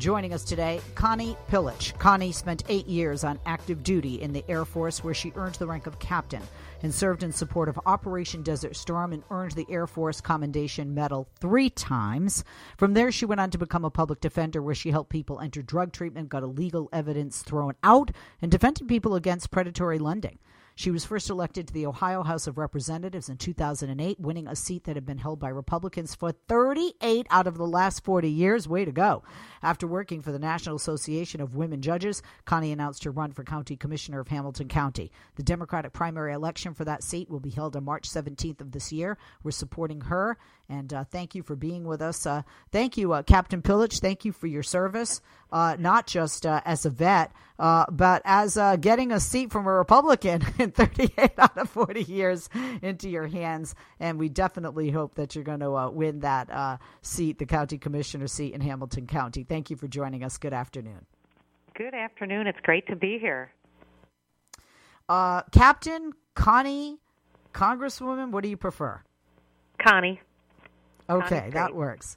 Joining us today, Connie Pillich. Connie spent eight years on active duty in the Air Force, where she earned the rank of captain and served in support of Operation Desert Storm and earned the Air Force Commendation Medal three times. From there, she went on to become a public defender, where she helped people enter drug treatment, got illegal evidence thrown out, and defended people against predatory lending. She was first elected to the Ohio House of Representatives in 2008, winning a seat that had been held by Republicans for 38 out of the last 40 years. Way to go. After working for the National Association of Women Judges, Connie announced her run for County Commissioner of Hamilton County. The Democratic primary election for that seat will be held on March 17th of this year. We're supporting her, and uh, thank you for being with us. Uh, thank you, uh, Captain Pillich. Thank you for your service, uh, not just uh, as a vet, uh, but as getting a seat from a Republican in 38 out of 40 years into your hands. And we definitely hope that you're going to win that seat, the county commissioner seat in Hamilton County. Thank you for joining us. Good afternoon. Good afternoon. It's great to be here. Uh, Captain, Connie, Congresswoman, what do you prefer? Connie. Okay, that works.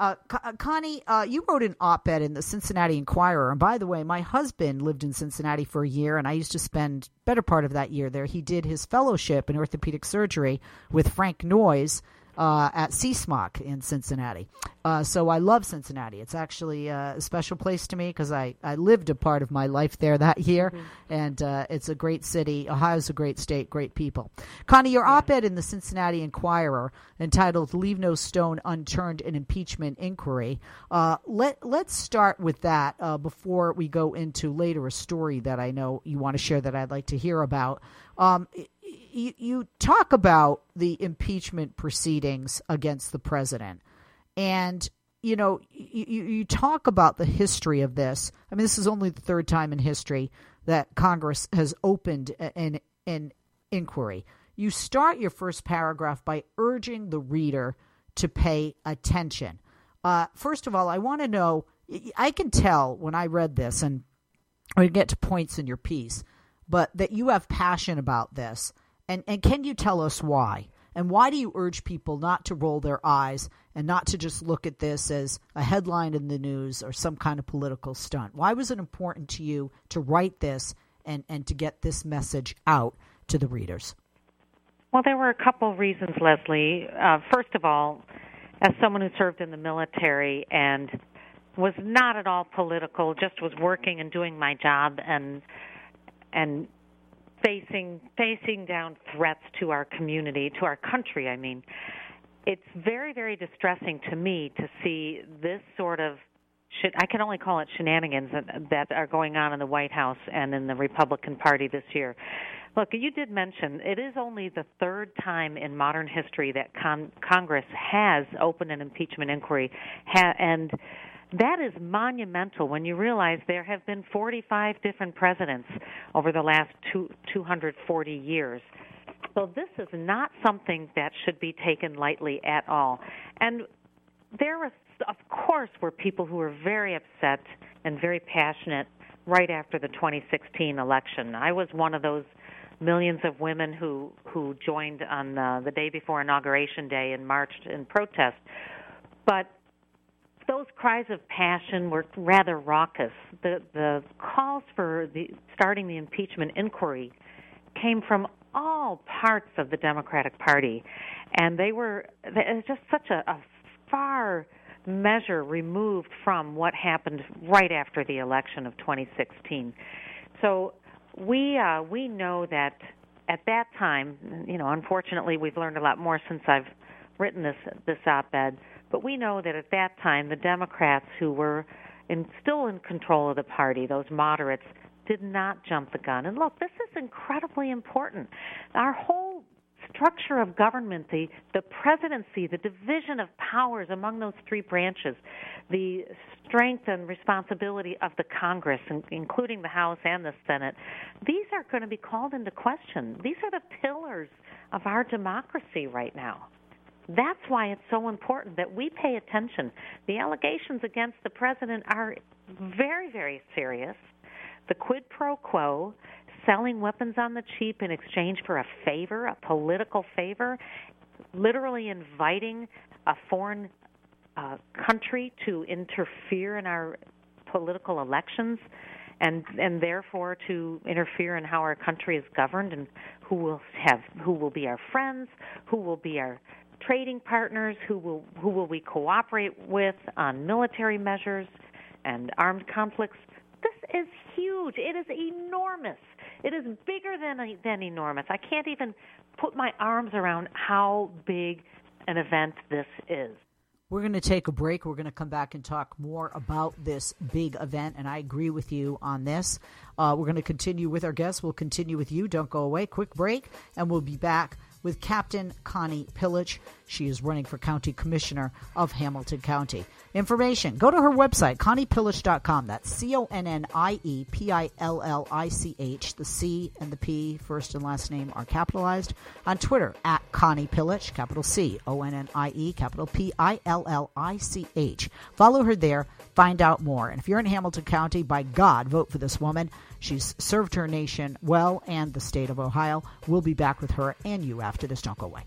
Uh, uh, Connie, uh, you wrote an op ed in the Cincinnati Enquirer. And by the way, my husband lived in Cincinnati for a year, and I used to spend better part of that year there. He did his fellowship in orthopedic surgery with Frank Noyes uh, at CSMOC in Cincinnati. Uh, so I love Cincinnati. It's actually uh, a special place to me because I, I lived a part of my life there that year, mm-hmm. and uh, it's a great city. Ohio's a great state, great people. Connie, your yeah. op ed in the Cincinnati Enquirer entitled Leave No Stone Unturned in Impeachment Inquiry. Uh, let, let's start with that uh, before we go into later a story that I know you want to share that I'd like to hear about. Um, you, you talk about the impeachment proceedings against the president, and you know you, you talk about the history of this. I mean, this is only the third time in history that Congress has opened an an inquiry. You start your first paragraph by urging the reader to pay attention. Uh, first of all, I want to know. I can tell when I read this, and we get to points in your piece, but that you have passion about this. And, and can you tell us why? And why do you urge people not to roll their eyes and not to just look at this as a headline in the news or some kind of political stunt? Why was it important to you to write this and, and to get this message out to the readers? Well, there were a couple of reasons, Leslie. Uh, first of all, as someone who served in the military and was not at all political, just was working and doing my job and and facing facing down threats to our community, to our country. I mean, it's very very distressing to me to see this sort of I can only call it shenanigans that, are going on in the White House and in the Republican Party this year. Look, you did mention it is only the third time in modern history that con- Congress has opened an impeachment inquiry, ha- and that is monumental when you realize there have been 45 different presidents over the last two, 240 years. So this is not something that should be taken lightly at all. And there was, of course, were people who were very upset and very passionate right after the 2016 election. I was one of those millions of women who who joined on uh, the day before inauguration day and marched in protest. But those cries of passion were rather raucous. The the calls for the starting the impeachment inquiry came from all parts of the Democratic Party, and they were it just such a, a far measure removed from what happened right after the election of 2016. So we uh, we know that at that time, you know, unfortunately, we've learned a lot more since I've written this this op-ed but we know that at that time, the Democrats who were in, still in control of the party, those moderates, did not jump the gun. And look, this is incredibly important. Our whole structure of government, the, the presidency, the division of powers among those three branches, the strength and responsibility of the Congress, including the House and the Senate, these are going to be called into question. These are the pillars of our democracy right now. That's why it's so important that we pay attention. The allegations against the president are very, very serious. The quid pro quo, selling weapons on the cheap in exchange for a favor, a political favor, literally inviting a foreign uh, country to interfere in our political elections and and therefore to interfere in how our country is governed and who will have who will be our friends, who will be our trading partners, who will who will we cooperate with on military measures and armed conflicts. This is huge. It is enormous. It is bigger than than enormous. I can't even put my arms around how big an event this is. We're going to take a break. We're going to come back and talk more about this big event, and I agree with you on this. Uh, we're going to continue with our guests. We'll continue with you. Don't go away. Quick break, and we'll be back with Captain Connie Pillich. She is running for County Commissioner of Hamilton County. Information go to her website, conniepillich.com. That's C O N N I E P I L L I C H. The C and the P, first and last name, are capitalized. On Twitter, at Connie Pillich, capital C O N N I E, capital P I L L I C H. Follow her there, find out more. And if you're in Hamilton County, by God, vote for this woman. She's served her nation well and the state of Ohio. We'll be back with her and you after this. Don't go away.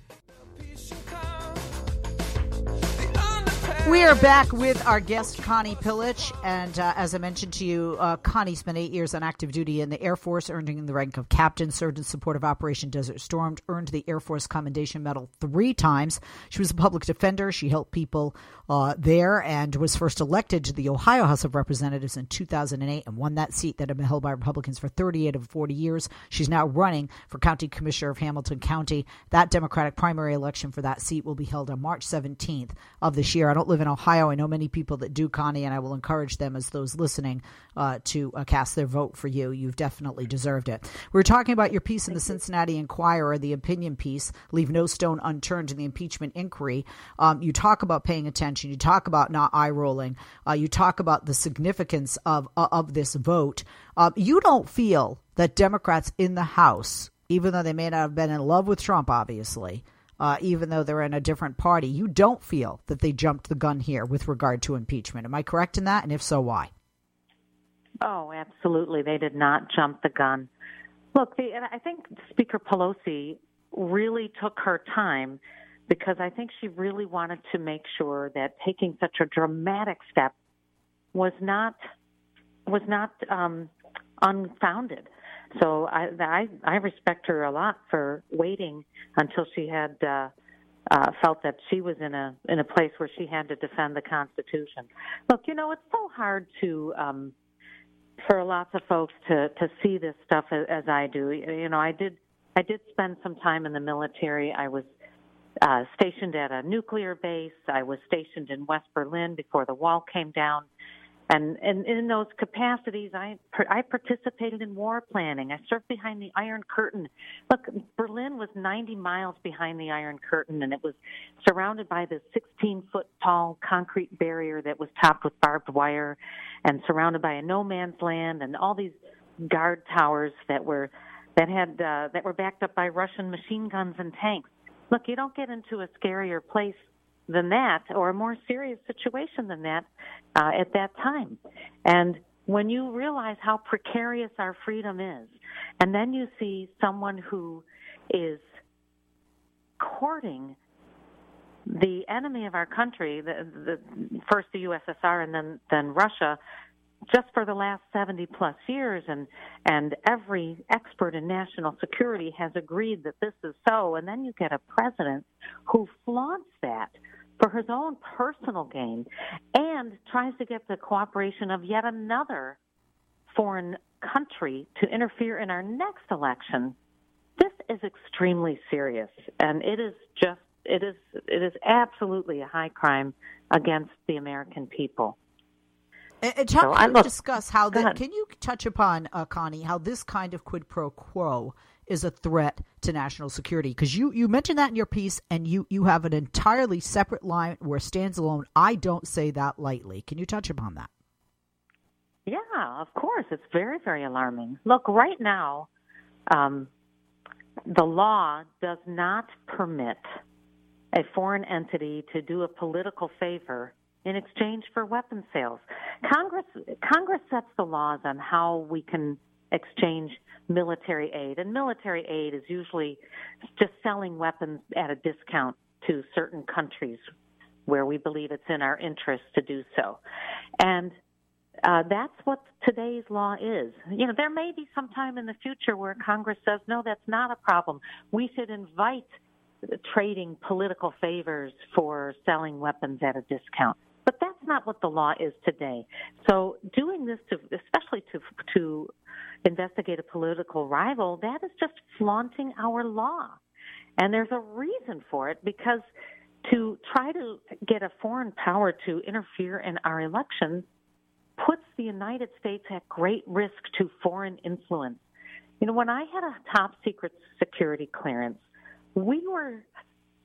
We are back with our guest, Connie Pillich. And uh, as I mentioned to you, uh, Connie spent eight years on active duty in the Air Force, earning the rank of captain, served in support of Operation Desert Storm, earned the Air Force Commendation Medal three times. She was a public defender. She helped people uh, there and was first elected to the Ohio House of Representatives in 2008 and won that seat that had been held by Republicans for 38 of 40 years. She's now running for County Commissioner of Hamilton County. That Democratic primary election for that seat will be held on March 17th of this year. I don't live in Ohio. I know many people that do, Connie, and I will encourage them as those listening uh, to uh, cast their vote for you. You've definitely deserved it. We are talking about your piece in the Cincinnati Enquirer, the opinion piece, Leave No Stone Unturned in the Impeachment Inquiry. Um, you talk about paying attention. You talk about not eye rolling. Uh, you talk about the significance of, uh, of this vote. Um, you don't feel that Democrats in the House, even though they may not have been in love with Trump, obviously, uh, even though they're in a different party. You don't feel that they jumped the gun here with regard to impeachment. Am I correct in that? And if so, why? Oh, absolutely. They did not jump the gun. Look, the, I think Speaker Pelosi really took her time because I think she really wanted to make sure that taking such a dramatic step was not was not um, unfounded. So I, I I respect her a lot for waiting until she had uh, uh, felt that she was in a in a place where she had to defend the Constitution. Look, you know, it's so hard to um, for lots of folks to to see this stuff as, as I do. You know, I did I did spend some time in the military. I was uh, stationed at a nuclear base. I was stationed in West Berlin before the wall came down and, and in those capacities, I I participated in war planning. I served behind the Iron Curtain. Look, Berlin was 90 miles behind the Iron Curtain, and it was surrounded by this 16 foot tall concrete barrier that was topped with barbed wire, and surrounded by a no man's land and all these guard towers that were that had uh, that were backed up by Russian machine guns and tanks. Look, you don't get into a scarier place than that or a more serious situation than that uh, at that time. And when you realize how precarious our freedom is, and then you see someone who is courting the enemy of our country, the, the first the USSR and then then Russia, just for the last 70 plus years and and every expert in national security has agreed that this is so and then you get a president who flaunts that for his own personal gain and tries to get the cooperation of yet another foreign country to interfere in our next election this is extremely serious and it is just it is it is absolutely a high crime against the american people and, and so can you discuss how that? Can you touch upon uh, Connie how this kind of quid pro quo is a threat to national security? Because you you mentioned that in your piece, and you you have an entirely separate line where it stands alone. I don't say that lightly. Can you touch upon that? Yeah, of course. It's very very alarming. Look, right now, um, the law does not permit a foreign entity to do a political favor in exchange for weapon sales. Congress Congress sets the laws on how we can exchange military aid, and military aid is usually just selling weapons at a discount to certain countries where we believe it's in our interest to do so. And uh, that's what today's law is. You know, there may be some time in the future where Congress says, no, that's not a problem. We should invite trading political favors for selling weapons at a discount. But that's not what the law is today. So doing this to, especially to, to investigate a political rival, that is just flaunting our law. And there's a reason for it because to try to get a foreign power to interfere in our elections puts the United States at great risk to foreign influence. You know, when I had a top secret security clearance, we were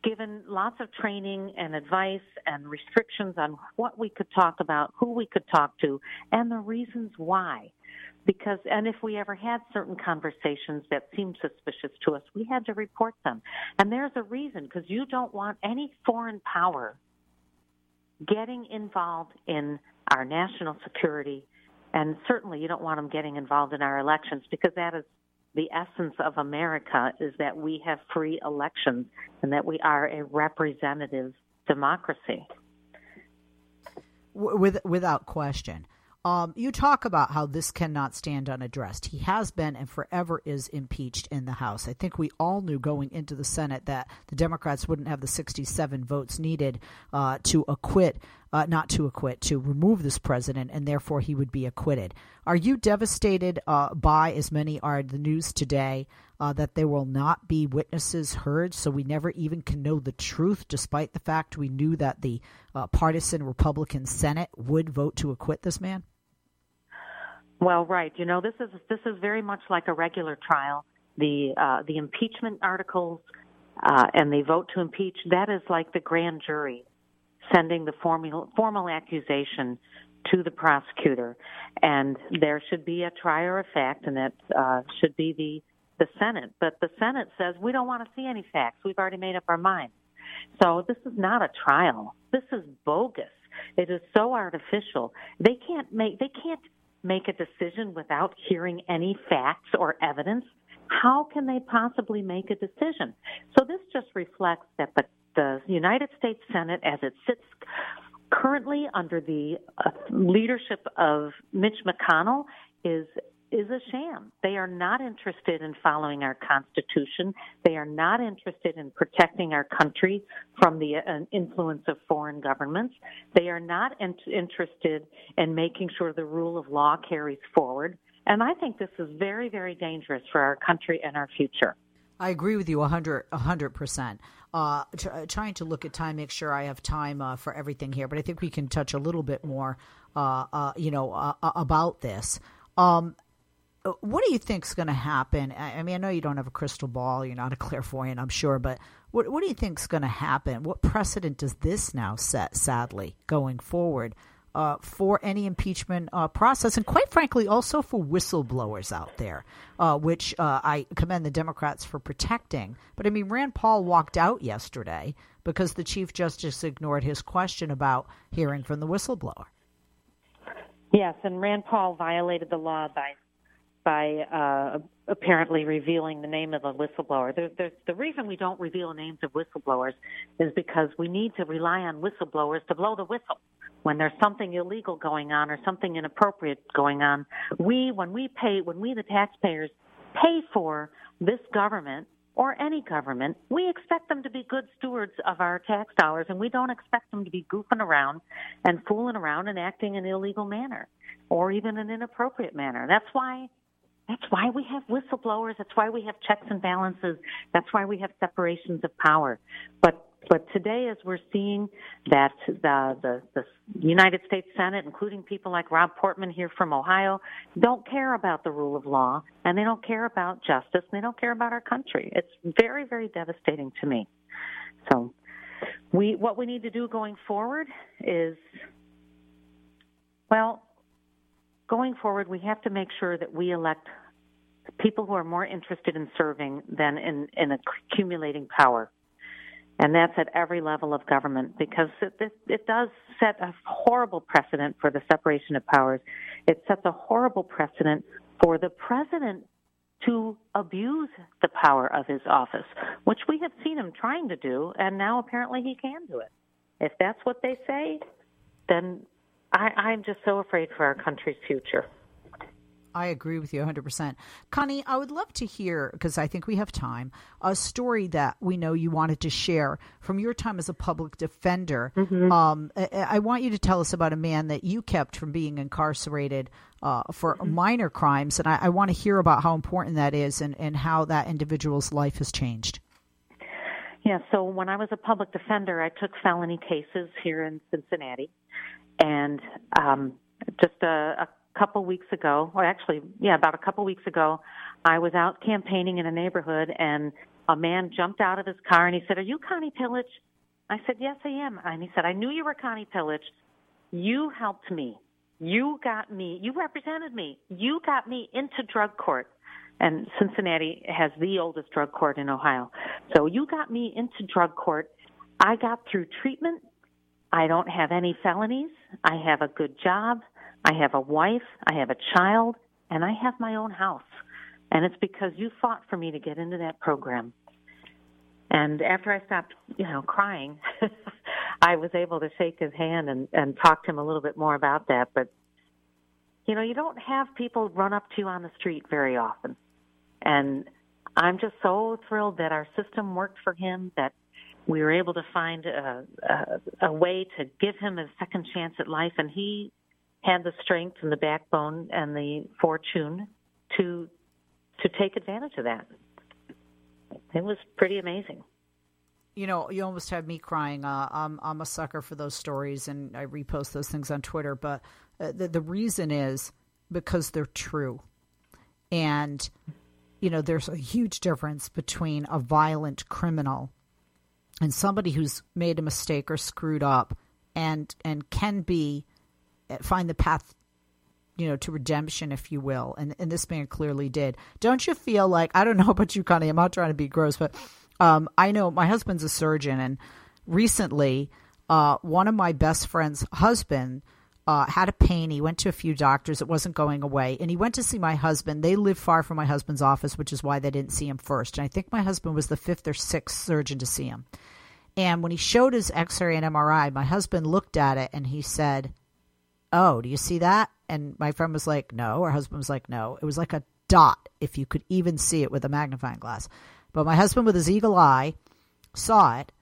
given lots of training and advice and restrictions on what we could talk about, who we could talk to, and the reasons why. Because, and if we ever had certain conversations that seemed suspicious to us, we had to report them. And there's a reason, because you don't want any foreign power getting involved in our national security, and certainly you don't want them getting involved in our elections because that is the essence of America is that we have free elections and that we are a representative democracy. With, without question. Um, you talk about how this cannot stand unaddressed. He has been and forever is impeached in the House. I think we all knew going into the Senate that the Democrats wouldn't have the 67 votes needed uh, to acquit, uh, not to acquit, to remove this president, and therefore he would be acquitted. Are you devastated uh, by, as many are the news today, uh, that there will not be witnesses heard, so we never even can know the truth, despite the fact we knew that the uh, partisan Republican Senate would vote to acquit this man? Well, right. You know, this is this is very much like a regular trial. The uh, the impeachment articles uh, and the vote to impeach that is like the grand jury sending the formal formal accusation to the prosecutor, and there should be a trier of fact, and that uh, should be the the Senate. But the Senate says we don't want to see any facts. We've already made up our minds. So this is not a trial. This is bogus. It is so artificial. They can't make they can't make a decision without hearing any facts or evidence, how can they possibly make a decision? So this just reflects that the, the United States Senate, as it sits currently under the uh, leadership of Mitch McConnell, is is a sham. They are not interested in following our Constitution. They are not interested in protecting our country from the uh, influence of foreign governments. They are not in- interested in making sure the rule of law carries forward. And I think this is very, very dangerous for our country and our future. I agree with you 100, 100%. Uh, trying to look at time, make sure I have time uh, for everything here, but I think we can touch a little bit more, uh, uh you know, uh, about this. Um, uh, what do you think is going to happen? I mean, I know you don't have a crystal ball, you're not a clairvoyant, I'm sure, but what, what do you think is going to happen? What precedent does this now set, sadly, going forward uh, for any impeachment uh, process? And quite frankly, also for whistleblowers out there, uh, which uh, I commend the Democrats for protecting. But I mean, Rand Paul walked out yesterday because the Chief Justice ignored his question about hearing from the whistleblower. Yes, and Rand Paul violated the law by by uh, apparently revealing the name of the whistleblower. There, there's, the reason we don't reveal names of whistleblowers is because we need to rely on whistleblowers to blow the whistle when there's something illegal going on or something inappropriate going on. We, when we pay, when we the taxpayers pay for this government or any government, we expect them to be good stewards of our tax dollars, and we don't expect them to be goofing around and fooling around and acting in an illegal manner or even an inappropriate manner. That's why that's why we have whistleblowers. That's why we have checks and balances. That's why we have separations of power. But but today, as we're seeing that the, the, the United States Senate, including people like Rob Portman here from Ohio, don't care about the rule of law and they don't care about justice and they don't care about our country. It's very, very devastating to me. So, we what we need to do going forward is, well, going forward, we have to make sure that we elect people who are more interested in serving than in, in accumulating power. And that's at every level of government because it, it, it does set a horrible precedent for the separation of powers. It sets a horrible precedent for the president to abuse the power of his office, which we have seen him trying to do, and now apparently he can do it. If that's what they say, then I, I'm just so afraid for our country's future. I agree with you 100%. Connie, I would love to hear, because I think we have time, a story that we know you wanted to share from your time as a public defender. Mm-hmm. Um, I, I, want you to tell us about a man that you kept from being incarcerated uh, for mm-hmm. minor crimes. And I, I want to hear about how important that is and, and how that individual's life has changed. Yeah, so when I was a public defender, I took felony cases here in Cincinnati. And um, just a, a couple weeks ago, or actually, yeah, about a couple weeks ago, I was out campaigning in a neighborhood and a man jumped out of his car and he said, Are you Connie Pillich? I said, Yes, I am. And he said, I knew you were Connie Pillich. You helped me. You got me. You represented me. You got me into drug court. And Cincinnati has the oldest drug court in Ohio. So you got me into drug court. I got through treatment. I don't have any felonies. I have a good job. I have a wife, I have a child, and I have my own house. And it's because you fought for me to get into that program. And after I stopped, you know, crying, I was able to shake his hand and, and talk to him a little bit more about that. But, you know, you don't have people run up to you on the street very often. And I'm just so thrilled that our system worked for him, that we were able to find a, a, a way to give him a second chance at life. And he had the strength and the backbone and the fortune to to take advantage of that. It was pretty amazing. You know, you almost had me crying. Uh, I'm I'm a sucker for those stories, and I repost those things on Twitter. But uh, the the reason is because they're true, and you know, there's a huge difference between a violent criminal and somebody who's made a mistake or screwed up, and and can be find the path you know to redemption if you will. And and this man clearly did. Don't you feel like i don't know about you connie i'm not trying to be gross but um, i know my husband's a surgeon and recently uh, one of my best friend's husband uh, had a pain. He went to a few doctors. It wasn't going away. And he went to see my husband. They live far from my husband's office, which is why they didn't see him first. And I think my husband was the fifth or sixth surgeon to see him. And when he showed his x ray and MRI, my husband looked at it and he said, oh, do you see that? And my friend was like, no. Her husband was like, no. It was like a dot, if you could even see it with a magnifying glass. But my husband, with his eagle eye, saw it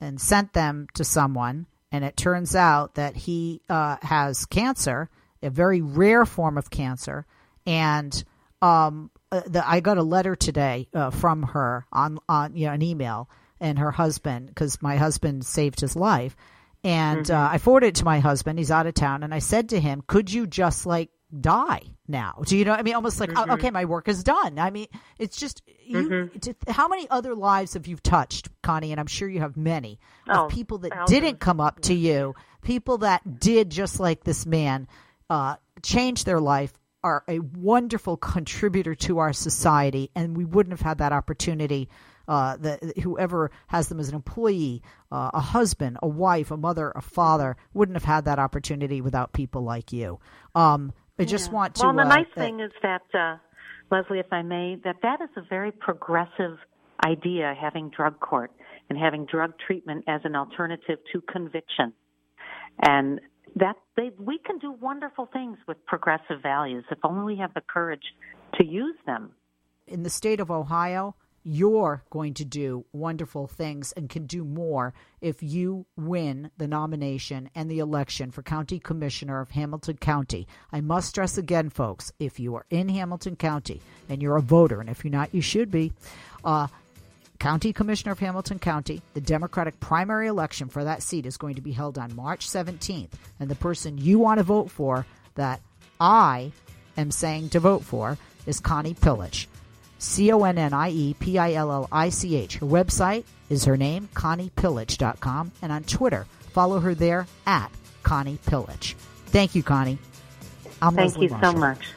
and sent them to someone. And it turns out that he uh, has cancer, a very rare form of cancer. And um, uh, the, I got a letter today uh, from her on, on you know, an email and her husband, because my husband saved his life and mm-hmm. uh, I forwarded it to my husband. He's out of town. And I said to him, Could you just like die now? Do you know? I mean, almost like, mm-hmm. okay, my work is done. I mean, it's just, you. Mm-hmm. how many other lives have you touched, Connie? And I'm sure you have many oh, of people that thousands. didn't come up to you, people that did just like this man, uh, change their life, are a wonderful contributor to our society, and we wouldn't have had that opportunity uh, the, whoever has them as an employee, uh, a husband, a wife, a mother, a father, wouldn't have had that opportunity without people like you. Um, I just yeah. want to. Well, the uh, nice thing is that, uh, Leslie, if I may, that that is a very progressive idea, having drug court and having drug treatment as an alternative to conviction. And that they, we can do wonderful things with progressive values if only we have the courage to use them. In the state of Ohio, you're going to do wonderful things and can do more if you win the nomination and the election for County Commissioner of Hamilton County. I must stress again, folks, if you are in Hamilton County and you're a voter, and if you're not, you should be. Uh, County Commissioner of Hamilton County, the Democratic primary election for that seat is going to be held on March 17th. And the person you want to vote for, that I am saying to vote for, is Connie Pillich. C O N N I E P I L L I C H. Her website is her name, ConniePillich.com, and on Twitter, follow her there at Connie Pillich. Thank you, Connie. I'm Thank Leslie you Marshall. so much.